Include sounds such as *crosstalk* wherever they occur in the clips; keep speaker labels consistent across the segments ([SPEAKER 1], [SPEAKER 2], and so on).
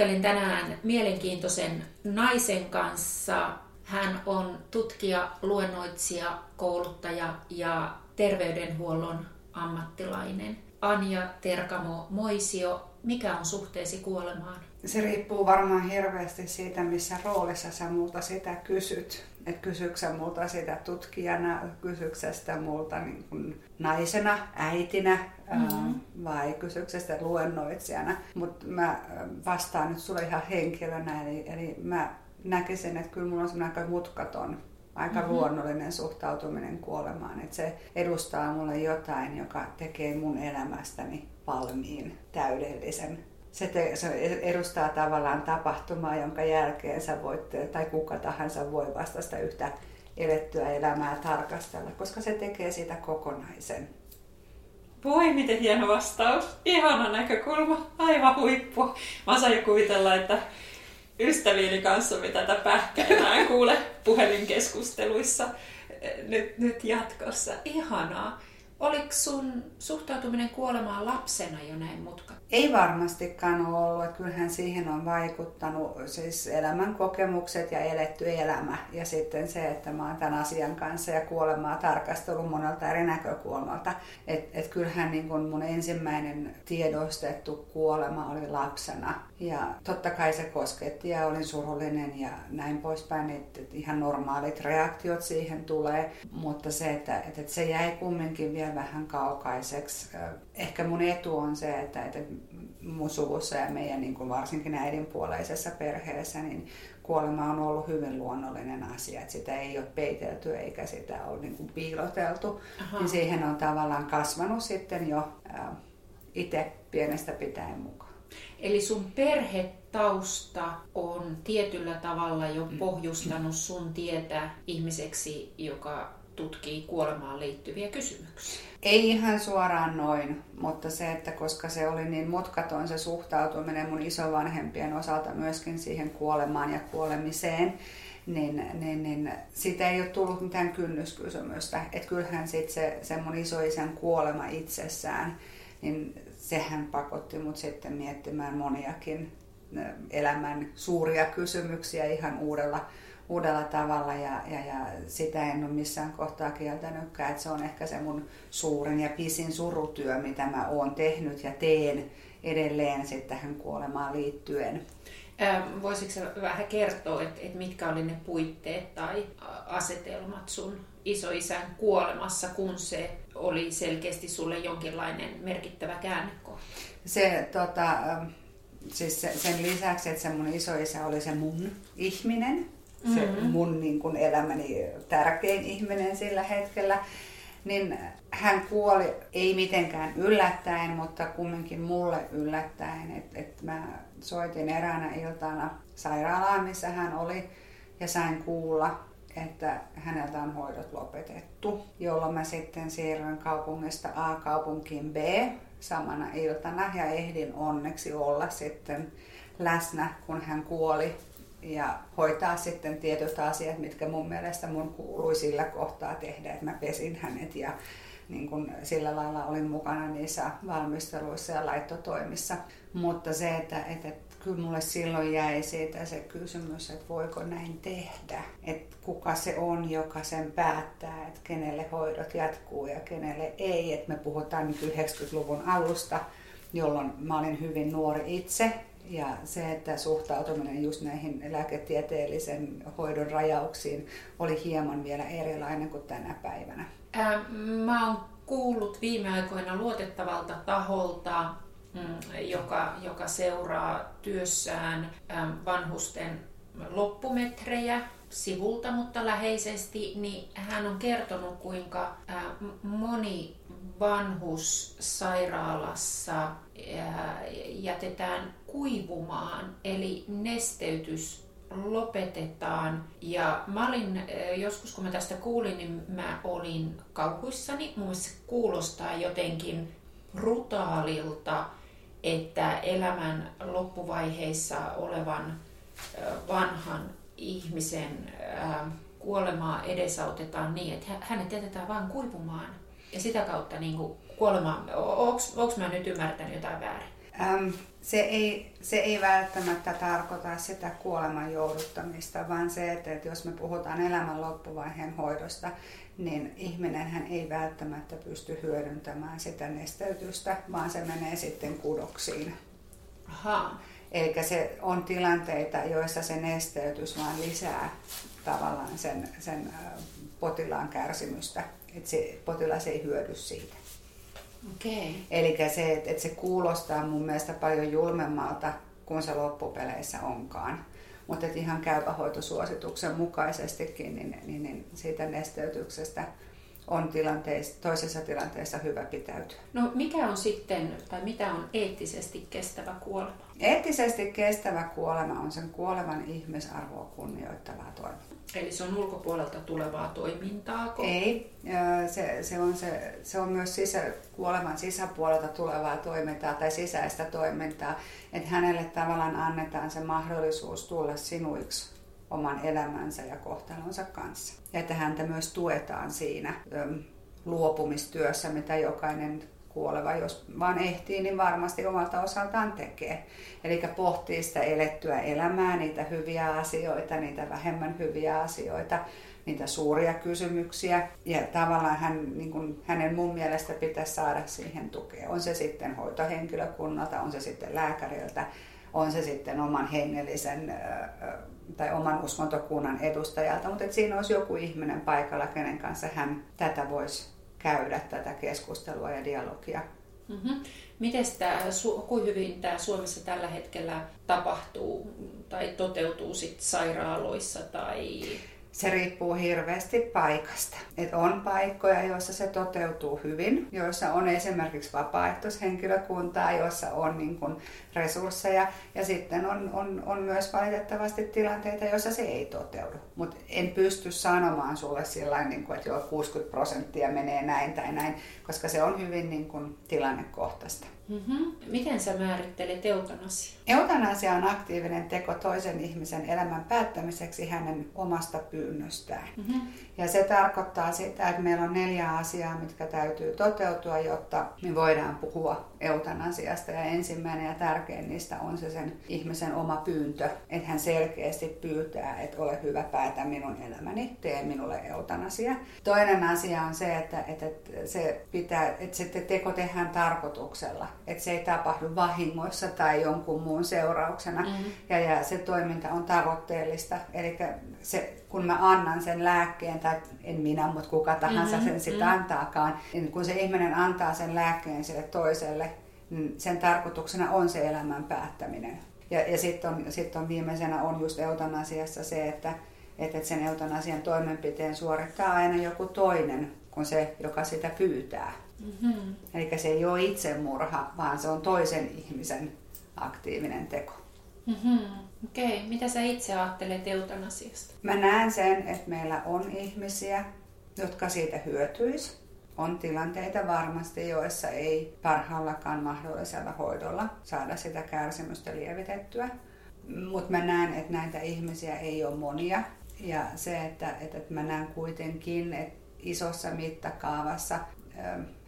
[SPEAKER 1] Juttelin tänään mielenkiintoisen naisen kanssa. Hän on tutkija, luennoitsija, kouluttaja ja terveydenhuollon ammattilainen. Anja Terkamo Moisio, mikä on suhteesi kuolemaan?
[SPEAKER 2] Se riippuu varmaan hirveästi siitä, missä roolissa sä multa sitä kysyt. Että kysyksä multa sitä tutkijana, kysyksä sitä multa niin kuin naisena, äitinä mm-hmm. vai kysyksä sitä luennoitsijana. Mutta mä vastaan nyt sulle ihan henkilönä, eli, eli mä näkisin, että kyllä mulla on semmoinen aika mutkaton aika mm-hmm. luonnollinen suhtautuminen kuolemaan. Että se edustaa mulle jotain, joka tekee mun elämästäni valmiin, täydellisen se, te, se edustaa tavallaan tapahtumaa, jonka jälkeen sä voit, tai kuka tahansa voi vasta sitä yhtä elettyä elämää tarkastella, koska se tekee sitä kokonaisen.
[SPEAKER 3] Voi, miten hieno vastaus. Ihana näkökulma. Aivan huippu. Mä saan jo kuvitella, että ystävieni kanssa me tätä pähkäillään kuule puhelinkeskusteluissa nyt, nyt jatkossa. Ihanaa. Oliko sun suhtautuminen kuolemaan lapsena jo näin mutka?
[SPEAKER 2] Ei varmastikaan ole ollut. Että kyllähän siihen on vaikuttanut siis elämän kokemukset ja eletty elämä. Ja sitten se, että mä oon tämän asian kanssa ja kuolemaa tarkastellut monelta eri näkökulmalta. Että et kyllähän niin kun mun ensimmäinen tiedostettu kuolema oli lapsena. Ja totta kai se kosketti ja olin surullinen ja näin poispäin. Että et ihan normaalit reaktiot siihen tulee. Mutta se, että et, et se jäi kumminkin vielä vähän kaukaiseksi. Ehkä mun etu on se, että, että mun suvussa ja meidän niin kuin varsinkin äidinpuoleisessa perheessä, niin kuolema on ollut hyvin luonnollinen asia, että sitä ei ole peitelty eikä sitä ole niin kuin piiloteltu. Aha. Niin siihen on tavallaan kasvanut sitten jo itse pienestä pitäen mukaan.
[SPEAKER 1] Eli sun perhetausta on tietyllä tavalla jo mm. pohjustanut sun tietä ihmiseksi, joka tutkii kuolemaan liittyviä kysymyksiä.
[SPEAKER 2] Ei ihan suoraan noin, mutta se, että koska se oli niin mutkaton se suhtautuminen mun isovanhempien osalta myöskin siihen kuolemaan ja kuolemiseen, niin, niin, niin siitä ei ole tullut mitään kynnyskysymystä. Että kyllähän sitten se, se mun isoisän kuolema itsessään, niin sehän pakotti mut sitten miettimään moniakin elämän suuria kysymyksiä ihan uudella uudella tavalla ja, ja, ja sitä en ole missään kohtaa kieltänytkään, että se on ehkä se mun suurin ja pisin surutyö, mitä mä oon tehnyt ja teen edelleen sitten tähän kuolemaan liittyen.
[SPEAKER 1] Voisitko vähän kertoa, että, että mitkä oli ne puitteet tai asetelmat sun isoisän kuolemassa, kun se oli selkeästi sulle jonkinlainen merkittävä käännekohta?
[SPEAKER 2] Se, tota, siis sen lisäksi, että se mun isoisä oli se mun ihminen, se mm-hmm. mun niin kuin elämäni tärkein ihminen sillä hetkellä, niin hän kuoli ei mitenkään yllättäen, mutta kumminkin mulle yllättäen. Että et mä soitin eräänä iltana sairaalaan, missä hän oli, ja sain kuulla, että häneltä on hoidot lopetettu, jolloin mä sitten siirryin kaupungista A kaupunkiin B samana iltana ja ehdin onneksi olla sitten läsnä, kun hän kuoli ja hoitaa sitten tietyt asiat, mitkä mun mielestä mun kuului sillä kohtaa tehdä, että mä pesin hänet ja niin kun sillä lailla olin mukana niissä valmisteluissa ja laittotoimissa. Mutta se, että, että, kyllä mulle silloin jäi siitä se kysymys, että voiko näin tehdä. Että kuka se on, joka sen päättää, että kenelle hoidot jatkuu ja kenelle ei. Että me puhutaan nyt 90-luvun alusta, jolloin mä olin hyvin nuori itse ja se, että suhtautuminen just näihin lääketieteellisen hoidon rajauksiin oli hieman vielä erilainen kuin tänä päivänä.
[SPEAKER 1] Ää, mä oon kuullut viime aikoina luotettavalta taholta, mm, joka, joka seuraa työssään vanhusten loppumetrejä sivulta, mutta läheisesti, niin hän on kertonut, kuinka moni vanhus sairaalassa jätetään kuivumaan, eli nesteytys lopetetaan. Ja mä olin, joskus kun mä tästä kuulin, niin mä olin kauhuissani. Mun se kuulostaa jotenkin brutaalilta, että elämän loppuvaiheissa olevan vanhan ihmisen kuolemaa edesautetaan niin, että hänet jätetään vain kuivumaan. Ja sitä kautta niin kuin kuolemaan, onko mä nyt ymmärtänyt jotain väärin?
[SPEAKER 2] Ähm, se, ei, se ei välttämättä tarkoita sitä kuoleman jouduttamista, vaan se, että, että jos me puhutaan elämän loppuvaiheen hoidosta, niin ihminen hän ei välttämättä pysty hyödyntämään sitä nesteytystä, vaan se menee sitten kudoksiin.
[SPEAKER 1] Aha.
[SPEAKER 2] Eli se on tilanteita, joissa se nesteytys vaan lisää tavallaan sen, sen potilaan kärsimystä, että se potilas ei hyödy siitä.
[SPEAKER 1] Okay.
[SPEAKER 2] Eli se, että, että se kuulostaa mun mielestä paljon julmemmalta kuin se loppupeleissä onkaan. Mutta ihan käypähoitosuosituksen mukaisestikin, niin, niin, niin siitä nesteytyksestä on tilanteissa, toisessa tilanteessa hyvä pitäytyä.
[SPEAKER 1] No mikä on sitten, tai mitä on eettisesti kestävä kuolema?
[SPEAKER 2] Eettisesti kestävä kuolema on sen kuolevan ihmisarvoa kunnioittavaa toimintaa.
[SPEAKER 1] Eli se on ulkopuolelta tulevaa toimintaa?
[SPEAKER 2] Ei, se, se, on se, se on myös sisä, kuoleman sisäpuolelta tulevaa toimintaa tai sisäistä toimintaa, että hänelle tavallaan annetaan se mahdollisuus tulla sinuiksi oman elämänsä ja kohtalonsa kanssa. Ja että häntä myös tuetaan siinä luopumistyössä, mitä jokainen kuoleva, jos vaan ehtii, niin varmasti omalta osaltaan tekee. Eli pohtii sitä elettyä elämää, niitä hyviä asioita, niitä vähemmän hyviä asioita, niitä suuria kysymyksiä. Ja tavallaan hän, niin kuin, hänen mun mielestä pitäisi saada siihen tukea. On se sitten hoitohenkilökunnalta, on se sitten lääkäriltä, on se sitten oman hengellisen tai oman uskontokunnan edustajalta, mutta siinä olisi joku ihminen paikalla, kenen kanssa hän tätä voisi käydä tätä keskustelua ja dialogia.
[SPEAKER 1] Mm-hmm. Miten tämä, kuinka hyvin tämä Suomessa tällä hetkellä tapahtuu tai toteutuu sit sairaaloissa tai
[SPEAKER 2] se riippuu hirveästi paikasta. Et on paikkoja, joissa se toteutuu hyvin, joissa on esimerkiksi vapaaehtoishenkilökuntaa, joissa on niin kun resursseja. Ja sitten on, on, on myös valitettavasti tilanteita, joissa se ei toteudu. Mutta en pysty sanomaan sulle sillä niin että joo, 60 prosenttia menee näin tai näin, koska se on hyvin niin kun, tilannekohtaista.
[SPEAKER 1] Mm-hmm. Miten sä määrittelet eutanasia?
[SPEAKER 2] Eutanasia on aktiivinen teko toisen ihmisen elämän päättämiseksi hänen omasta pyynnöstään. Mm-hmm. Ja se tarkoittaa sitä, että meillä on neljä asiaa, mitkä täytyy toteutua, jotta me voidaan puhua eutanasiasta. Ja ensimmäinen ja tärkein niistä on se sen ihmisen oma pyyntö, että hän selkeästi pyytää, että ole hyvä päätä minun elämäni, tee minulle eutanasia. Toinen asia on se, että, että se, pitää, että se teko tehdään tarkoituksella, että se ei tapahdu vahingoissa tai jonkun muun seurauksena. Mm-hmm. Ja, ja se toiminta on tavoitteellista, eli se, kun mä annan sen lääkkeen, tai en minä, mutta kuka tahansa mm-hmm. sen sitä mm-hmm. antaakaan, niin kun se ihminen antaa sen lääkkeen sille toiselle, niin sen tarkoituksena on se elämän päättäminen. Ja, ja sitten on, sit on viimeisenä on just eutanasiassa se, että, että sen eutanasian toimenpiteen suorittaa aina joku toinen kuin se, joka sitä pyytää. Mm-hmm. Eli se ei ole itsemurha, vaan se on toisen ihmisen aktiivinen teko.
[SPEAKER 1] Mm-hmm. Okei, okay. mitä sä itse ajattelet eutanasiasta?
[SPEAKER 2] Mä näen sen, että meillä on ihmisiä, jotka siitä hyötyis. On tilanteita varmasti, joissa ei parhaallakaan mahdollisella hoidolla saada sitä kärsimystä lievitettyä. Mutta mä näen, että näitä ihmisiä ei ole monia. Ja se, että, että mä näen kuitenkin, että isossa mittakaavassa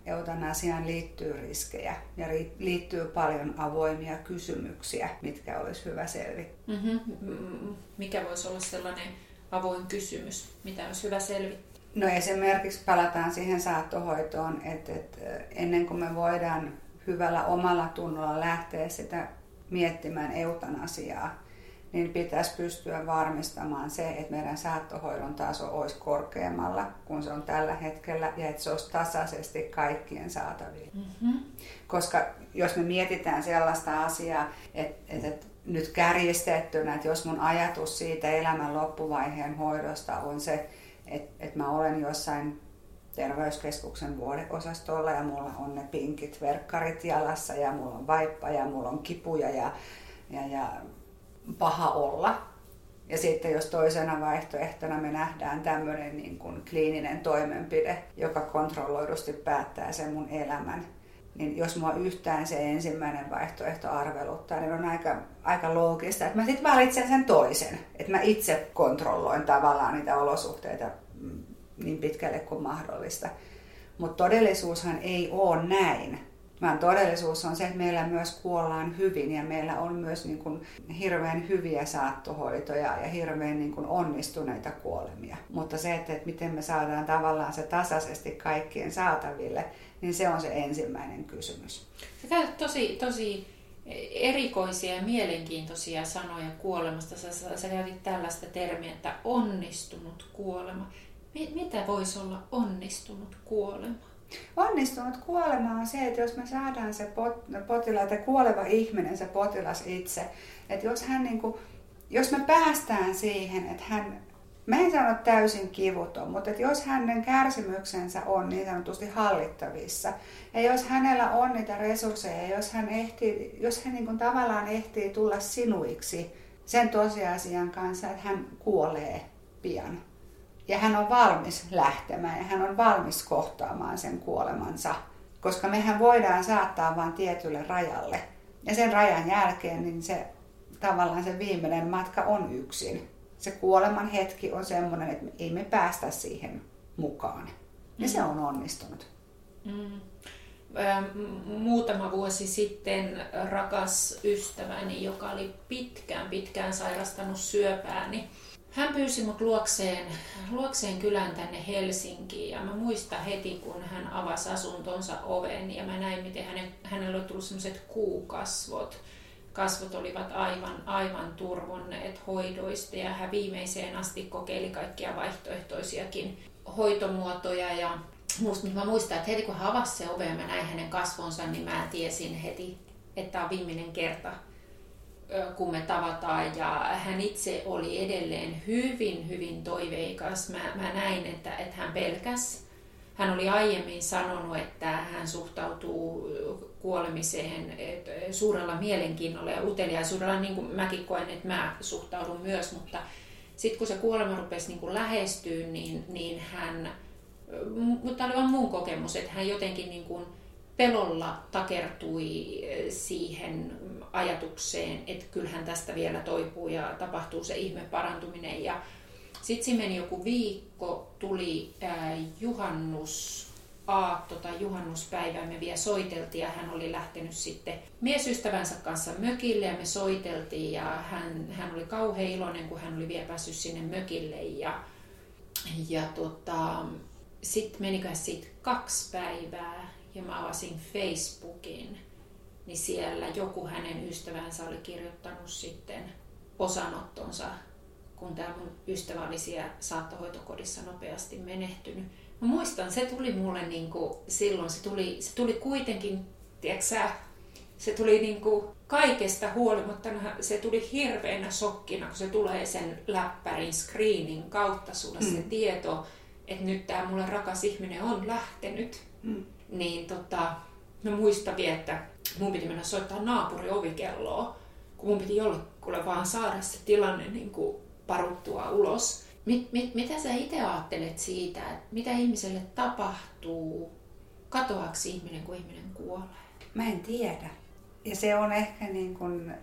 [SPEAKER 2] eutanasiaan liittyy riskejä ja liittyy paljon avoimia kysymyksiä, mitkä olisi hyvä selvittää.
[SPEAKER 1] Mm-hmm. Mikä voisi olla sellainen avoin kysymys, mitä olisi hyvä selvittää?
[SPEAKER 2] No esimerkiksi palataan siihen saattohoitoon, että, että ennen kuin me voidaan hyvällä omalla tunnolla lähteä sitä miettimään eutanasiaa, niin pitäisi pystyä varmistamaan se, että meidän saattohoidon taso olisi korkeammalla kuin se on tällä hetkellä ja että se olisi tasaisesti kaikkien saatavilla. Mm-hmm. Koska jos me mietitään sellaista asiaa, että, että nyt kärjistettynä, että jos mun ajatus siitä elämän loppuvaiheen hoidosta on se, että, että mä olen jossain terveyskeskuksen vuodeosastolla ja mulla on ne pinkit verkkarit jalassa ja mulla on vaippa ja mulla on kipuja ja, ja, ja paha olla. Ja sitten jos toisena vaihtoehtona me nähdään tämmöinen niin kuin kliininen toimenpide, joka kontrolloidusti päättää sen mun elämän, niin jos mua yhtään se ensimmäinen vaihtoehto arveluttaa, niin on aika, aika loogista, että mä sitten valitsen sen toisen. Että mä itse kontrolloin tavallaan niitä olosuhteita mm, niin pitkälle kuin mahdollista. Mutta todellisuushan ei ole näin. Vaan todellisuus on se, että meillä myös kuollaan hyvin ja meillä on myös niin kuin hirveän hyviä saattohoitoja ja hirveän niin kuin onnistuneita kuolemia. Mutta se, että, miten me saadaan tavallaan se tasaisesti kaikkien saataville, niin se on se ensimmäinen kysymys.
[SPEAKER 1] Sä käytät tosi, tosi erikoisia ja mielenkiintoisia sanoja kuolemasta. Sä, sä, sä käytit tällaista termiä, että onnistunut kuolema. Mitä voisi olla onnistunut kuolema?
[SPEAKER 2] Onnistunut kuolema on se, että jos me saadaan se potilas, tai kuoleva ihminen, se potilas itse, että jos, hän niin kuin, jos me päästään siihen, että hän, mä en sano täysin kivuton, mutta että jos hänen kärsimyksensä on niin sanotusti hallittavissa, ja jos hänellä on niitä resursseja, jos hän, ehtii, jos hän niin kuin tavallaan ehtii tulla sinuiksi sen tosiasian kanssa, että hän kuolee pian, ja hän on valmis lähtemään ja hän on valmis kohtaamaan sen kuolemansa. Koska mehän voidaan saattaa vain tietylle rajalle. Ja sen rajan jälkeen niin se tavallaan se viimeinen matka on yksin. Se kuoleman hetki on semmoinen, että ei me päästä siihen mukaan. Ja mm. se on onnistunut. Mm.
[SPEAKER 1] Muutama vuosi sitten rakas ystäväni, joka oli pitkään pitkään sairastanut syöpää, niin hän pyysi mut luokseen, luokseen kylään tänne Helsinkiin ja mä muistan heti, kun hän avasi asuntonsa oven ja mä näin, miten hänen, hänellä oli tullut sellaiset kuukasvot. Kasvot olivat aivan, aivan turvonneet hoidoista ja hän viimeiseen asti kokeili kaikkia vaihtoehtoisiakin hoitomuotoja ja musta, mä muistan, että heti kun hän avasi se ove ja mä näin hänen kasvonsa, niin mä tiesin heti, että tämä on viimeinen kerta, kun me tavataan ja hän itse oli edelleen hyvin, hyvin toiveikas. Mä, mä näin, että, että hän pelkäs. Hän oli aiemmin sanonut, että hän suhtautuu kuolemiseen suurella mielenkiinnolla ja uteliaisuudella, niin kuin mäkin koen, että mä suhtaudun myös, mutta sitten kun se kuolema rupesi niin kuin lähestyä, niin, niin hän, mutta oli vain muun kokemus, että hän jotenkin niin kuin pelolla takertui siihen ajatukseen, että kyllähän tästä vielä toipuu ja tapahtuu se ihme parantuminen. Ja sitten siinä meni joku viikko, tuli juhannus, aatto tai juhannuspäivä, me vielä soiteltiin ja hän oli lähtenyt sitten miesystävänsä kanssa mökille ja me soiteltiin ja hän, hän oli kauhean iloinen, kun hän oli vielä päässyt sinne mökille. Ja, ja tota, sitten meniköhän siitä kaksi päivää ja mä avasin Facebookin niin siellä joku hänen ystävänsä oli kirjoittanut sitten osanottonsa, kun tämä mun ystävä oli siellä saattohoitokodissa nopeasti menehtynyt. Mä muistan, se tuli mulle niin kuin, silloin, se tuli, se tuli kuitenkin, tiedätkö se tuli niin kuin kaikesta huolimatta, se tuli hirveänä shokkina, kun se tulee sen läppärin screenin kautta sulle mm. se tieto, että nyt tämä mulle rakas ihminen on lähtenyt. Mm. Niin tota, mä muistan vielä, että mun piti mennä soittaa naapuri ovikelloa, kun mun piti jollekulle vaan saada se tilanne niin kuin paruttua ulos. Mit, mit, mitä sä itse ajattelet siitä, että mitä ihmiselle tapahtuu? Katoaako ihminen, kun ihminen kuolee?
[SPEAKER 2] Mä en tiedä. Ja se on ehkä, niin kuin,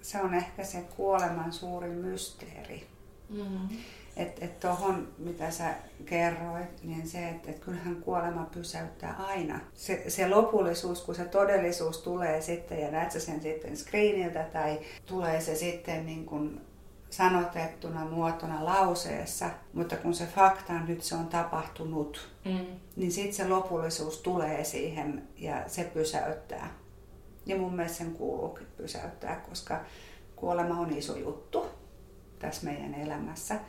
[SPEAKER 2] se, on ehkä se kuoleman suuri mysteeri. Mm-hmm. Että et tuohon, mitä sä kerroit, niin se, että et kyllähän kuolema pysäyttää aina. Se, se lopullisuus, kun se todellisuus tulee sitten ja näet sä sen sitten screeniltä tai tulee se sitten niin kuin sanotettuna muotona lauseessa, mutta kun se fakta on nyt se on tapahtunut, mm. niin sitten se lopullisuus tulee siihen ja se pysäyttää. Ja mun mielestä sen kuuluukin pysäyttää, koska kuolema on iso juttu tässä meidän elämässä.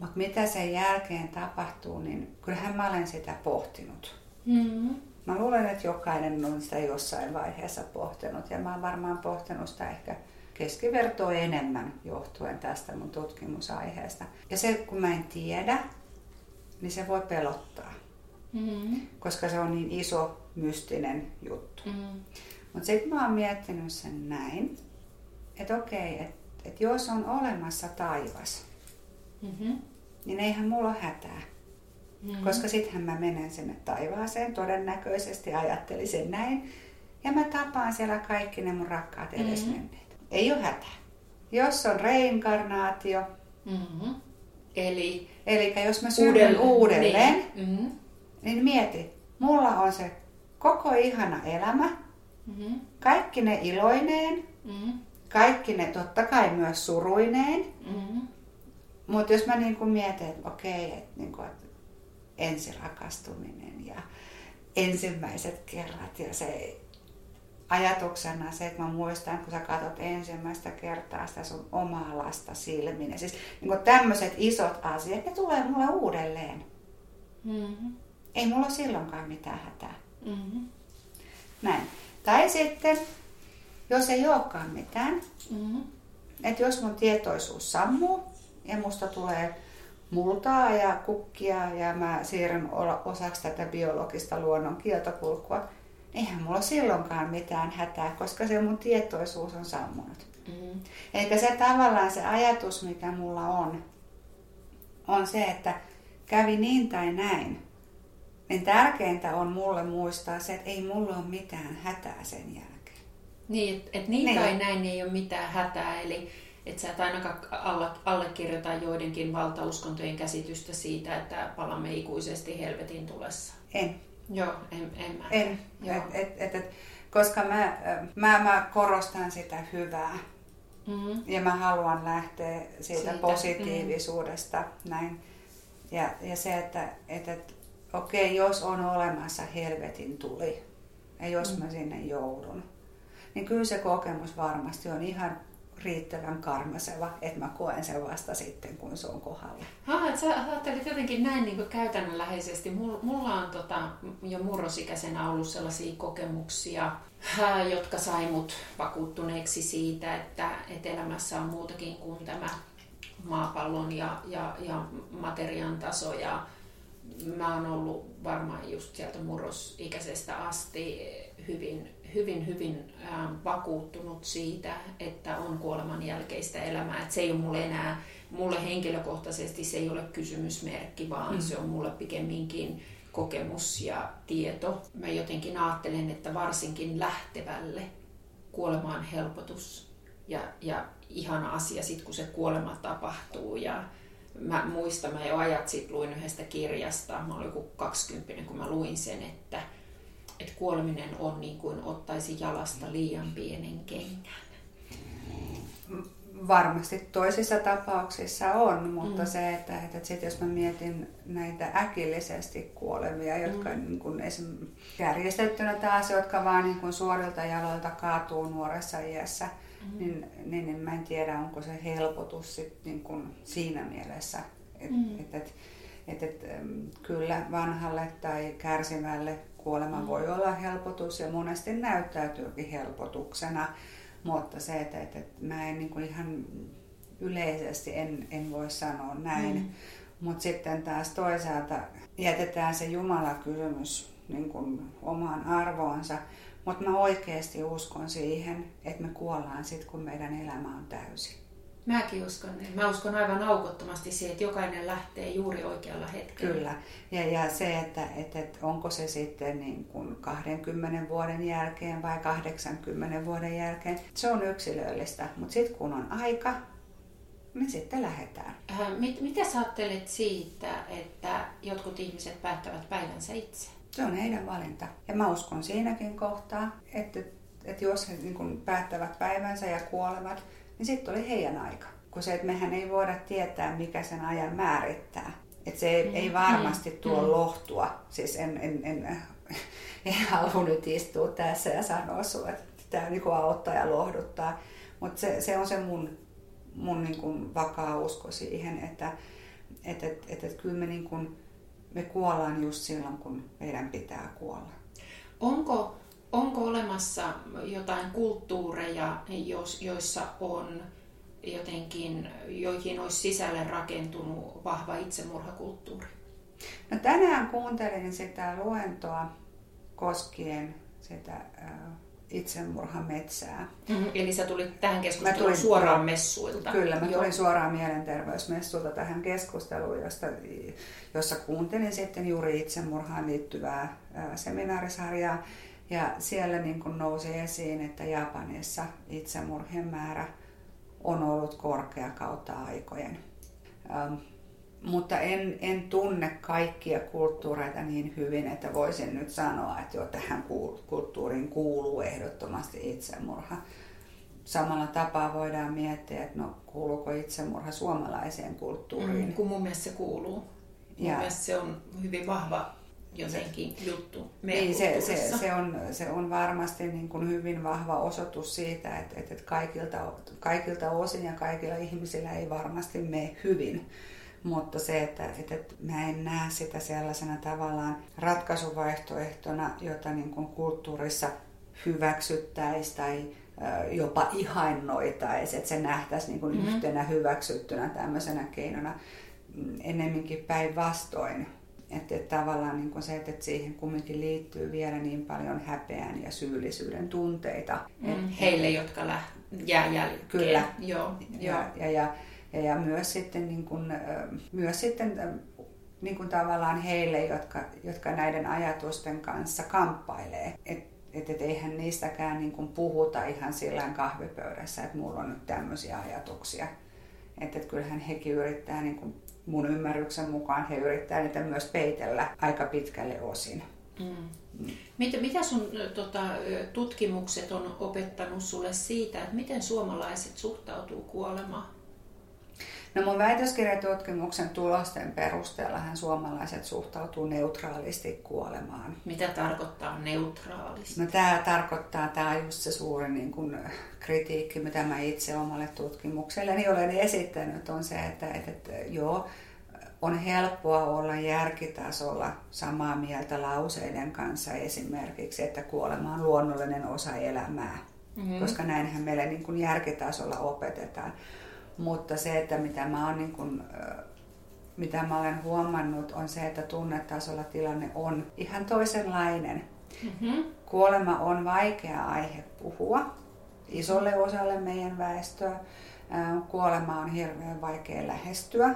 [SPEAKER 2] Mutta mitä sen jälkeen tapahtuu, niin kyllähän mä olen sitä pohtinut. Mm-hmm. Mä luulen, että jokainen on sitä jossain vaiheessa pohtinut ja mä oon varmaan pohtinut sitä ehkä keskivertoa enemmän johtuen tästä mun tutkimusaiheesta. Ja se, kun mä en tiedä, niin se voi pelottaa. Mm-hmm. Koska se on niin iso, mystinen juttu. Mm-hmm. Mutta sitten mä oon miettinyt sen näin, että okei, että et jos on olemassa taivas, mm-hmm. niin eihän mulla ole hätää. Mm-hmm. Koska sittenhän mä menen sinne taivaaseen, todennäköisesti ajattelisin näin. Ja mä tapaan siellä kaikki ne mun rakkaat edesmenneet. Mm-hmm. Ei ole hätää. Jos on reinkarnaatio, mm-hmm.
[SPEAKER 1] eli,
[SPEAKER 2] eli jos mä synnyn uudelleen, uudelleen niin. Mm-hmm. niin mieti, mulla on se koko ihana elämä, mm-hmm. kaikki ne iloineen, mm-hmm. kaikki ne totta kai myös suruineen. Mm-hmm. Mutta jos mä niin mietin, että okei, että niin että ensirakastuminen ja ensimmäiset kerrat ja se ajatuksena se, että mä muistan, kun sä katsot ensimmäistä kertaa sitä sun omaa lasta silmin. Siis niin tämmöiset isot asiat, ne tulee mulle uudelleen. Mm-hmm. Ei mulla ole silloinkaan mitään hätää. Mm-hmm. Näin. Tai sitten, jos ei olekaan mitään, mm-hmm. että jos mun tietoisuus sammuu ja musta tulee multaa ja kukkia ja mä siirryn osaksi tätä biologista luonnon kieltokulkua, eihän mulla silloinkaan mitään hätää, koska se mun tietoisuus on sammunut. Mm-hmm. Eikä se tavallaan se ajatus, mikä mulla on, on se, että kävi niin tai näin. Niin tärkeintä on mulle muistaa se, että ei mulla ole mitään hätää sen jälkeen.
[SPEAKER 1] Niin, että et niin, niin tai näin ei ole mitään hätää. Eli että sä et ainakaan allekirjoita joidenkin valtauskontojen käsitystä siitä, että palamme ikuisesti helvetin tulessa.
[SPEAKER 2] En.
[SPEAKER 1] Joo, en, en mä.
[SPEAKER 2] En. Joo. Et, et, et, et, koska mä, mä, mä korostan sitä hyvää. Mm-hmm. Ja mä haluan lähteä siitä, siitä. positiivisuudesta. Mm-hmm. Näin. Ja, ja se, että et, et, okei, okay, jos on olemassa helvetin tuli, ja jos mm-hmm. mä sinne joudun, niin kyllä se kokemus varmasti on ihan riittävän karmaseva, että mä koen sen vasta sitten, kun se on kohdalla.
[SPEAKER 1] Ha, että sä ajattelit jotenkin näin niin käytännönläheisesti. Mulla on tota, jo murrosikäisenä ollut sellaisia kokemuksia, jotka sai mut vakuuttuneeksi siitä, että, että elämässä on muutakin kuin tämä maapallon ja, ja, ja materian taso. Ja mä oon ollut varmaan just sieltä murrosikäisestä asti hyvin hyvin, hyvin vakuuttunut siitä, että on kuoleman jälkeistä elämää. Että se ei ole mulle enää, mulle henkilökohtaisesti se ei ole kysymysmerkki, vaan mm. se on mulle pikemminkin kokemus ja tieto. Mä jotenkin ajattelen, että varsinkin lähtevälle kuolemaan helpotus ja, ja ihana asia sitten, kun se kuolema tapahtuu. Ja mä muistan, mä jo ajat sitten luin yhdestä kirjasta, mä olin joku 20, kun mä luin sen, että että kuoleminen on niin kuin ottaisi jalasta liian pienen kengän?
[SPEAKER 2] Varmasti toisissa tapauksissa on, mutta mm. se, että, että sit jos mä mietin näitä äkillisesti kuolevia, jotka mm. niin kuin esimerkiksi järjestettynä taas, jotka vaan niin kuin suorilta jaloilta kaatuu nuoressa iässä, mm. niin, niin, niin mä en tiedä, onko se helpotus sit niin kuin siinä mielessä, että mm. et, et, et, et, kyllä vanhalle tai kärsivälle kuolema mm. voi olla helpotus ja monesti näyttäytyykin helpotuksena, mutta se, että, että, että mä en niin kuin ihan yleisesti en, en voi sanoa näin. Mm. Mutta sitten taas toisaalta jätetään se Jumala-kysymys niin kuin omaan arvoonsa. Mutta mä oikeasti uskon siihen, että me kuollaan sitten, kun meidän elämä on täysi.
[SPEAKER 1] Mäkin uskon niin. Mä uskon aivan aukottomasti siihen, että jokainen lähtee juuri oikealla hetkellä.
[SPEAKER 2] Kyllä. Ja, ja se, että, että, että onko se sitten niin kuin 20 vuoden jälkeen vai 80 vuoden jälkeen, se on yksilöllistä. Mutta sitten kun on aika, niin sitten lähdetään.
[SPEAKER 1] Äh, mit, mitä sä ajattelet siitä, että jotkut ihmiset päättävät päivänsä itse?
[SPEAKER 2] Se on heidän valinta. Ja mä uskon siinäkin kohtaa, että, että jos he niin päättävät päivänsä ja kuolevat, niin sitten oli heidän aika. Kun se, että mehän ei voida tietää, mikä sen ajan määrittää. Että se ei, mm. ei varmasti tuo mm. lohtua. Siis en, en, en, *laughs* en halua nyt istua tässä ja sanoa sinulle, että tämä niin auttaa ja lohduttaa. Mutta se, se on se mun, mun niin kuin vakaa usko siihen, että et, et, et, et kyllä me, niin kuin, me kuollaan just silloin, kun meidän pitää kuolla.
[SPEAKER 1] Onko onko olemassa jotain kulttuureja, joissa on jotenkin, joihin olisi sisälle rakentunut vahva itsemurhakulttuuri?
[SPEAKER 2] No tänään kuuntelin sitä luentoa koskien sitä itsemurhametsää.
[SPEAKER 1] Mm-hmm. Eli sä tulit tähän keskusteluun tulin, suoraan messuilta.
[SPEAKER 2] Kyllä, mä tulin Joo. suoraan mielenterveysmessuilta tähän keskusteluun, josta, jossa kuuntelin sitten juuri itsemurhaan liittyvää seminaarisarjaa. Ja siellä niin kuin nousi esiin, että Japanissa itsemurhien määrä on ollut korkea kautta aikojen. Ähm, mutta en, en tunne kaikkia kulttuureita niin hyvin, että voisin nyt sanoa, että jo tähän kulttuuriin kuuluu ehdottomasti itsemurha. Samalla tapaa voidaan miettiä, että no, kuuluuko itsemurha suomalaiseen kulttuuriin. Mm,
[SPEAKER 1] kun mun mielestä se kuuluu. Mun ja, mielestä se on hyvin vahva jotenkin juttu
[SPEAKER 2] niin, se, se, se, on, se on varmasti niin kuin hyvin vahva osoitus siitä, että, että kaikilta, kaikilta osin ja kaikilla ihmisillä ei varmasti mene hyvin. Mutta se, että, että, että mä en näe sitä sellaisena tavallaan ratkaisuvaihtoehtona, jota niin kuin kulttuurissa hyväksyttäisiin tai jopa ihannoitaisiin, että se nähtäisiin niin kuin mm-hmm. yhtenä hyväksyttynä tämmöisenä keinona mm, ennemminkin päinvastoin että, että tavallaan niin kuin se, että siihen kumminkin liittyy vielä niin paljon häpeän ja syyllisyyden tunteita.
[SPEAKER 1] Mm, et, heille, jotka läht- jää jälkeen.
[SPEAKER 2] Kyllä.
[SPEAKER 1] Joo,
[SPEAKER 2] ja, ja, ja, ja, ja myös sitten, niin kuin, myös sitten niin kuin tavallaan heille, jotka, jotka näiden ajatusten kanssa kamppailee. Että et, et eihän niistäkään niin kuin puhuta ihan sillä kahvipöydässä, että mulla on nyt tämmöisiä ajatuksia. Että et kyllähän hekin yrittää niin kuin mun ymmärryksen mukaan he yrittävät niitä myös peitellä aika pitkälle osin. Mm.
[SPEAKER 1] Mitä, mitä sun tota, tutkimukset on opettanut sulle siitä, että miten suomalaiset suhtautuu kuolemaan?
[SPEAKER 2] No mun väitöskirjatutkimuksen tulosten perusteella suomalaiset suhtautuu neutraalisti kuolemaan.
[SPEAKER 1] Mitä tarkoittaa neutraalisti?
[SPEAKER 2] No tämä tarkoittaa, tämä on just se suuri niin kun, kritiikki, mitä mä itse omalle tutkimukselleni olen esittänyt, on se, että, että, että joo, on helppoa olla järkitasolla samaa mieltä lauseiden kanssa esimerkiksi, että kuolema on luonnollinen osa elämää, mm-hmm. koska näinhän meille niin kuin järkitasolla opetetaan. Mutta se, että mitä mä, oon niin kuin, mitä mä olen huomannut, on se, että tunnetasolla tilanne on ihan toisenlainen. Mm-hmm. Kuolema on vaikea aihe puhua isolle osalle meidän väestöä. Kuolema on hirveän vaikea lähestyä.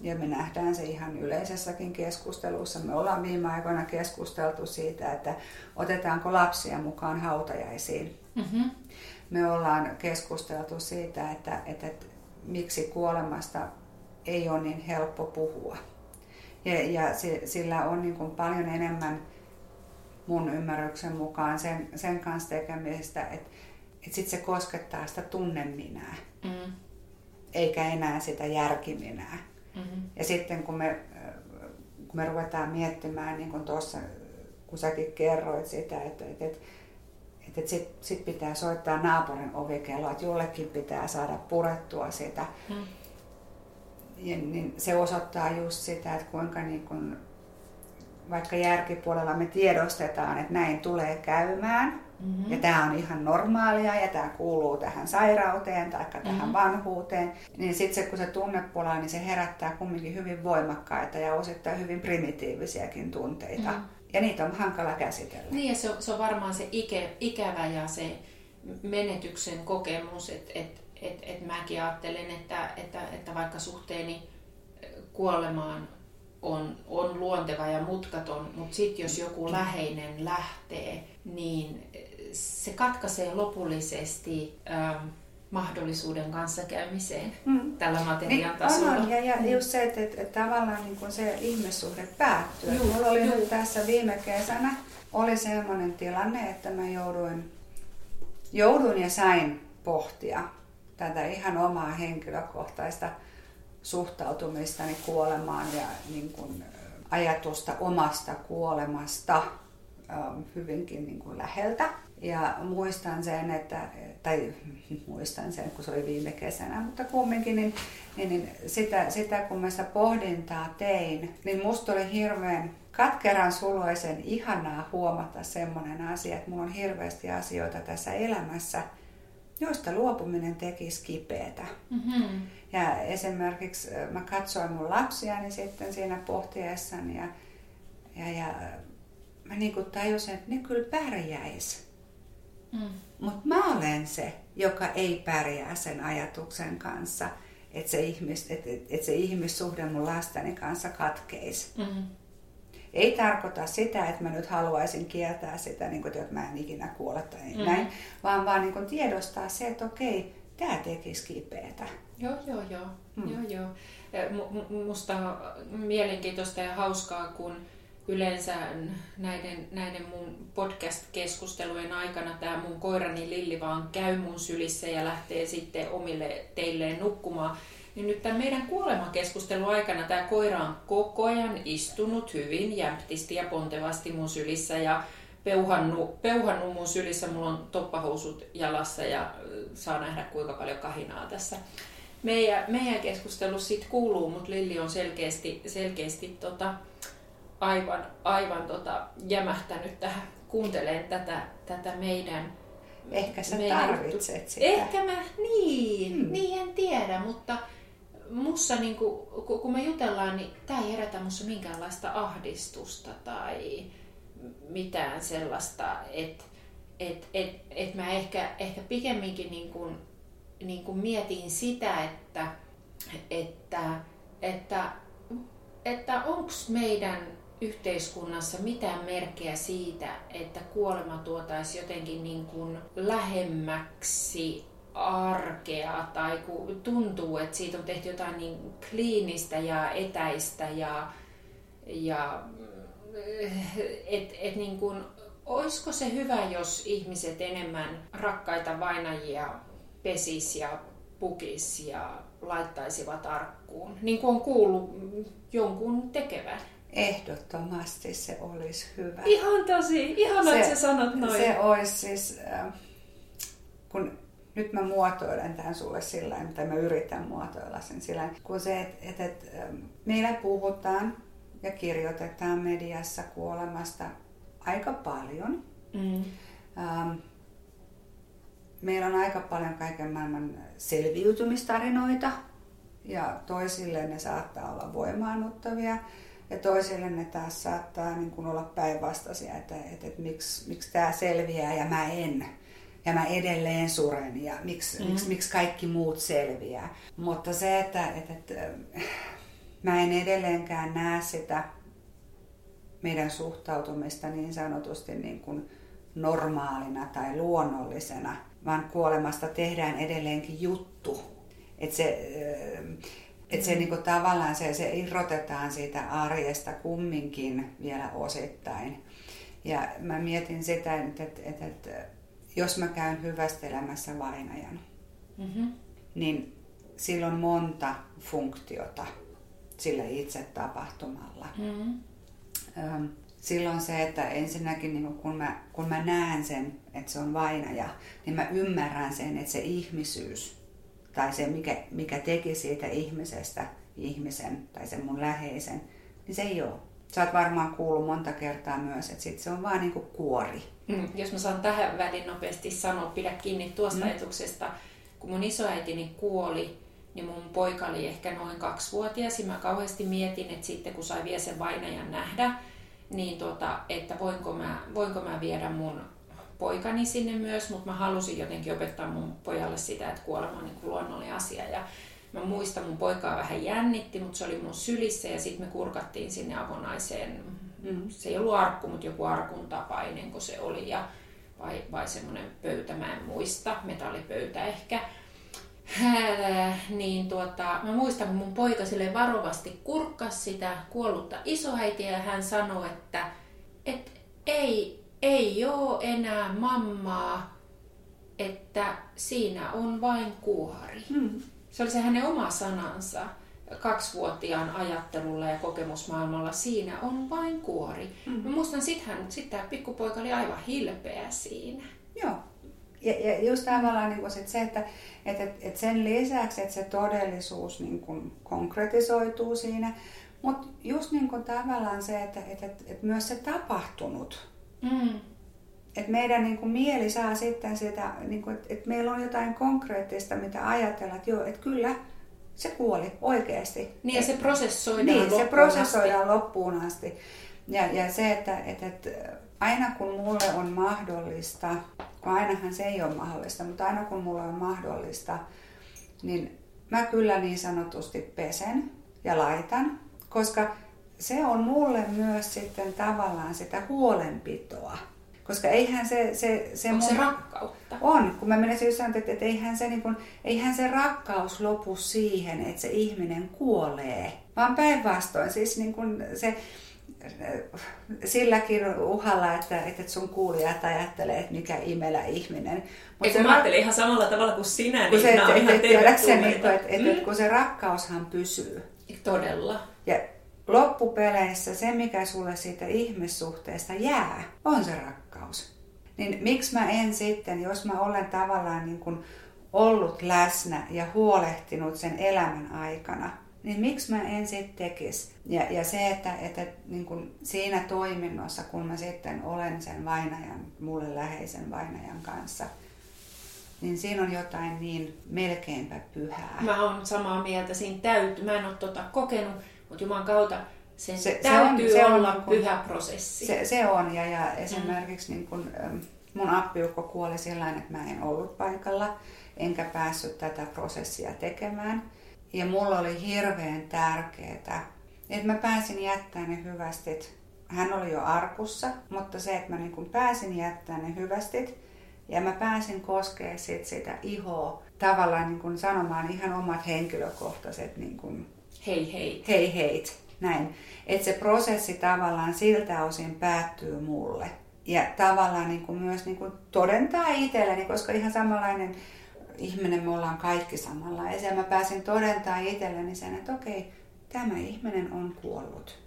[SPEAKER 2] Ja me nähdään se ihan yleisessäkin keskustelussa. Me ollaan viime aikoina keskusteltu siitä, että otetaanko lapsia mukaan hautajaisiin. Mm-hmm. Me ollaan keskusteltu siitä, että, että, että miksi kuolemasta ei ole niin helppo puhua. Ja, ja se, sillä on niin kuin paljon enemmän mun ymmärryksen mukaan sen, sen kanssa tekemistä, että, että sit se koskettaa sitä tunneminää, mm. eikä enää sitä järkiminää. Mm-hmm. Ja sitten kun me, kun me ruvetaan miettimään, niin kuin tuossa, kun säkin kerroit sitä, että, että, että että et sitten sit pitää soittaa naapurin ovikelloa, että jollekin pitää saada purettua sitä. Mm. Ja, niin se osoittaa just sitä, että kuinka niin kun, vaikka järkipuolella me tiedostetaan, että näin tulee käymään, mm-hmm. ja tämä on ihan normaalia ja tämä kuuluu tähän sairauteen tai tähän mm-hmm. vanhuuteen, niin sitten se, kun se tunnepuolella, niin se herättää kumminkin hyvin voimakkaita ja osittain hyvin primitiivisiäkin tunteita. Mm-hmm ja niitä on hankala käsitellä.
[SPEAKER 1] Niin ja se on, se on varmaan se ikä, ikävä ja se menetyksen kokemus, että et, et, et mäkin ajattelen, että, että, että vaikka suhteeni kuolemaan on, on luonteva ja mutkaton, mutta sitten jos joku läheinen lähtee, niin se katkaisee lopullisesti ähm, mahdollisuuden kanssakäymiseen mm. tällä materiaan niin, tasolla.
[SPEAKER 2] On, ja, ja mm. just se, että, että, että tavallaan niin kun se ihmissuhde päättyy. Juu, Mulla oli nyt tässä viime kesänä oli sellainen tilanne, että mä jouduin, jouduin ja sain pohtia tätä ihan omaa henkilökohtaista suhtautumistani kuolemaan ja niin kun, ajatusta omasta kuolemasta hyvinkin niin kuin läheltä. Ja muistan sen, että, tai muistan sen, kun se oli viime kesänä, mutta kumminkin, niin, niin, niin sitä, sitä, kun mä sitä pohdintaa tein, niin musta oli hirveän katkeran suloisen ihanaa huomata semmoinen asia, että mulla on hirveästi asioita tässä elämässä, joista luopuminen tekisi kipeätä. Mm-hmm. Ja esimerkiksi mä katsoin mun lapsiani sitten siinä pohtiessani ja, ja, ja mä niin tajusin, että ne kyllä pärjäis. Mm. Mutta mä olen se, joka ei pärjää sen ajatuksen kanssa, että se, ihmis, että, että se ihmissuhde mun lasteni kanssa katkeisi. Mm. Ei tarkoita sitä, että mä nyt haluaisin kieltää sitä, niin kuin, että mä en ikinä kuole tai mm. näin, vaan, vaan niin kuin tiedostaa se, että okei, tämä tekisi kipeätä.
[SPEAKER 1] Joo, joo, joo. Mm. joo, joo. Musta on mielenkiintoista ja hauskaa, kun yleensä näiden, näiden mun podcast-keskustelujen aikana tämä mun koirani Lilli vaan käy mun sylissä ja lähtee sitten omille teilleen nukkumaan. Niin nyt tämän meidän kuolemakeskustelun aikana tämä koira on koko ajan istunut hyvin jämptisti ja pontevasti mun sylissä ja peuhannut, peuhannut mun sylissä. Mulla on toppahousut jalassa ja saa nähdä kuinka paljon kahinaa tässä meidän, meidän keskustelussa siitä kuuluu, mutta Lilli on selkeästi, selkeästi tota, aivan, aivan tota, jämähtänyt tähän kuuntelemaan tätä, tätä meidän
[SPEAKER 2] Ehkä sä meidän tarvitset sitä.
[SPEAKER 1] Ehkä mä, niin, hmm. niin en tiedä, mutta mussa, niin kun, kun me jutellaan, niin tämä ei herätä mussa minkäänlaista ahdistusta tai mitään sellaista, että et, et, et mä ehkä, ehkä pikemminkin niin kun, niin kun mietin sitä, että, että, että, että onko meidän yhteiskunnassa mitään merkkejä siitä, että kuolema tuotaisi jotenkin niin kuin lähemmäksi arkea tai kun tuntuu, että siitä on tehty jotain niin kliinistä ja etäistä ja, ja et, et niin kuin, olisiko se hyvä, jos ihmiset enemmän rakkaita vainajia pesis ja pukis ja laittaisivat arkkuun, niin kuin on kuullut jonkun tekevän?
[SPEAKER 2] Ehdottomasti se olisi hyvä.
[SPEAKER 1] Ihan tosi, ihan se, että sä sanot noin.
[SPEAKER 2] Se olisi siis, äh, kun nyt mä muotoilen tämän sulle sillä mitä mä yritän muotoilla sen sillä kun se, että et, et, ähm, meillä puhutaan ja kirjoitetaan mediassa kuolemasta aika paljon. Mm. Ähm, meillä on aika paljon kaiken maailman selviytymistarinoita ja toisille ne saattaa olla voimaannuttavia. Ja toisille ne taas saattaa niin kuin olla päinvastaisia, että, että, että miksi, miksi tämä selviää ja mä en. Ja mä edelleen suren ja miksi, mm. miksi, miksi kaikki muut selviää. Mutta se, että, että, että mä en edelleenkään näe sitä meidän suhtautumista niin sanotusti niin kuin normaalina tai luonnollisena, vaan kuolemasta tehdään edelleenkin juttu. Että se, että se niinku tavallaan se, se irrotetaan siitä arjesta kumminkin vielä osittain. Ja mä mietin sitä, että, että, että, että jos mä käyn hyvästelemässä vainajan, mm-hmm. niin silloin monta funktiota sillä itse tapahtumalla. Mm-hmm. Silloin se, että ensinnäkin niin kun, mä, kun mä näen sen, että se on vainaja, niin mä ymmärrän sen, että se ihmisyys tai se, mikä, mikä teki siitä ihmisestä ihmisen tai sen mun läheisen, niin se ei ole. Sä oot varmaan kuullut monta kertaa myös, että sit se on vaan niinku kuori.
[SPEAKER 1] Mm, jos mä saan tähän väliin nopeasti sanoa, pidä kiinni tuosta mm. ajatuksesta. Kun mun isoäitini kuoli, niin mun poika oli ehkä noin kaksivuotias ja mä kauheasti mietin, että sitten kun sai vielä sen vainajan nähdä, niin tota, että voinko mä, voinko mä viedä mun poikani sinne myös, mutta mä halusin jotenkin opettaa mun pojalle sitä, että kuolema on niin kuin luonnollinen asia. Ja mä muistan, mun poikaa vähän jännitti, mutta se oli mun sylissä ja sitten me kurkattiin sinne avonaiseen, mm. se ei ollut arkku, mutta joku arkun tapainen kun se oli. Ja, vai, vai semmoinen pöytä, mä en muista, metallipöytä ehkä. niin tuota, mä muistan, kun mun poika sille varovasti kurkkas sitä kuollutta isoäitiä ja hän sanoi, että et ei, ei ole enää mammaa, että siinä on vain kuori. Hmm. Se oli se hänen oma sanansa kaksivuotiaan ajattelulla ja kokemusmaailmalla, siinä on vain kuori. Mm. Mä muistan, sit, hän, sit tämä pikkupoika oli aivan hilpeä siinä.
[SPEAKER 2] Joo. Ja, ja just tavallaan niin kuin sit se, että et, et, et sen lisäksi, että se todellisuus niin kuin konkretisoituu siinä, mutta just niin kuin tavallaan se, että et, et, et myös se tapahtunut. Mm. Että meidän niin kuin mieli saa sitten sitä, niin kuin, että, että meillä on jotain konkreettista, mitä ajatella, että joo, että kyllä, se kuoli oikeasti.
[SPEAKER 1] Niin ja se prosessoidaan
[SPEAKER 2] niin,
[SPEAKER 1] loppuun
[SPEAKER 2] se prosessoidaan asti. loppuun asti. Ja, ja se, että, että, että aina kun mulle on mahdollista, kun ainahan se ei ole mahdollista, mutta aina kun mulle on mahdollista, niin mä kyllä niin sanotusti pesen ja laitan, koska se on mulle myös sitten tavallaan sitä huolenpitoa. Koska eihän se... se,
[SPEAKER 1] se Onko mun... se rakkautta?
[SPEAKER 2] On, kun mä menisin sanoa, että, että eihän, se, niin kun, eihän se rakkaus lopu siihen, että se ihminen kuolee. Vaan päinvastoin, siis niin kun se, silläkin uhalla, että, että sun kuulijat ajattelee, että mikä imelä ihminen.
[SPEAKER 1] Mutta se, mä ajattelin ihan samalla tavalla kuin sinä,
[SPEAKER 2] niin se, että, ihan että, niin, että, että, mm. kun se rakkaushan pysyy.
[SPEAKER 1] Todella.
[SPEAKER 2] Ja loppupeleissä se, mikä sulle siitä ihmissuhteesta jää, on se rakkaus. Niin miksi mä en sitten, jos mä olen tavallaan niin kuin ollut läsnä ja huolehtinut sen elämän aikana, niin miksi mä en sitten tekisi? Ja, ja se, että, että niin kun siinä toiminnossa, kun mä sitten olen sen vainajan, mulle läheisen vainajan kanssa, niin siinä on jotain niin melkeinpä pyhää.
[SPEAKER 1] Mä oon samaa mieltä, siinä täytyy, mä en ole tota kokenut, mutta Jumalan kautta sen se, täytyy se on, olla se on, niin pyhä prosessi.
[SPEAKER 2] Se, se on, ja, ja esimerkiksi mm. niin kun, mun appiukko kuoli sillä että mä en ollut paikalla, enkä päässyt tätä prosessia tekemään. Ja mulla oli hirveän tärkeää, että mä pääsin jättämään ne hyvästit. Hän oli jo arkussa, mutta se, että mä niin kun pääsin jättämään ne hyvästit ja mä pääsin koskemaan sit sitä ihoa tavallaan niin kun sanomaan ihan omat henkilökohtaiset niin kun,
[SPEAKER 1] hei hei.
[SPEAKER 2] Hei heit. Näin. Että se prosessi tavallaan siltä osin päättyy mulle. Ja tavallaan niin kuin myös niin kuin todentaa itselleni, koska ihan samanlainen ihminen me ollaan kaikki samanlaisia. Mä pääsin todentaa itselleni sen, että okei, tämä ihminen on kuollut.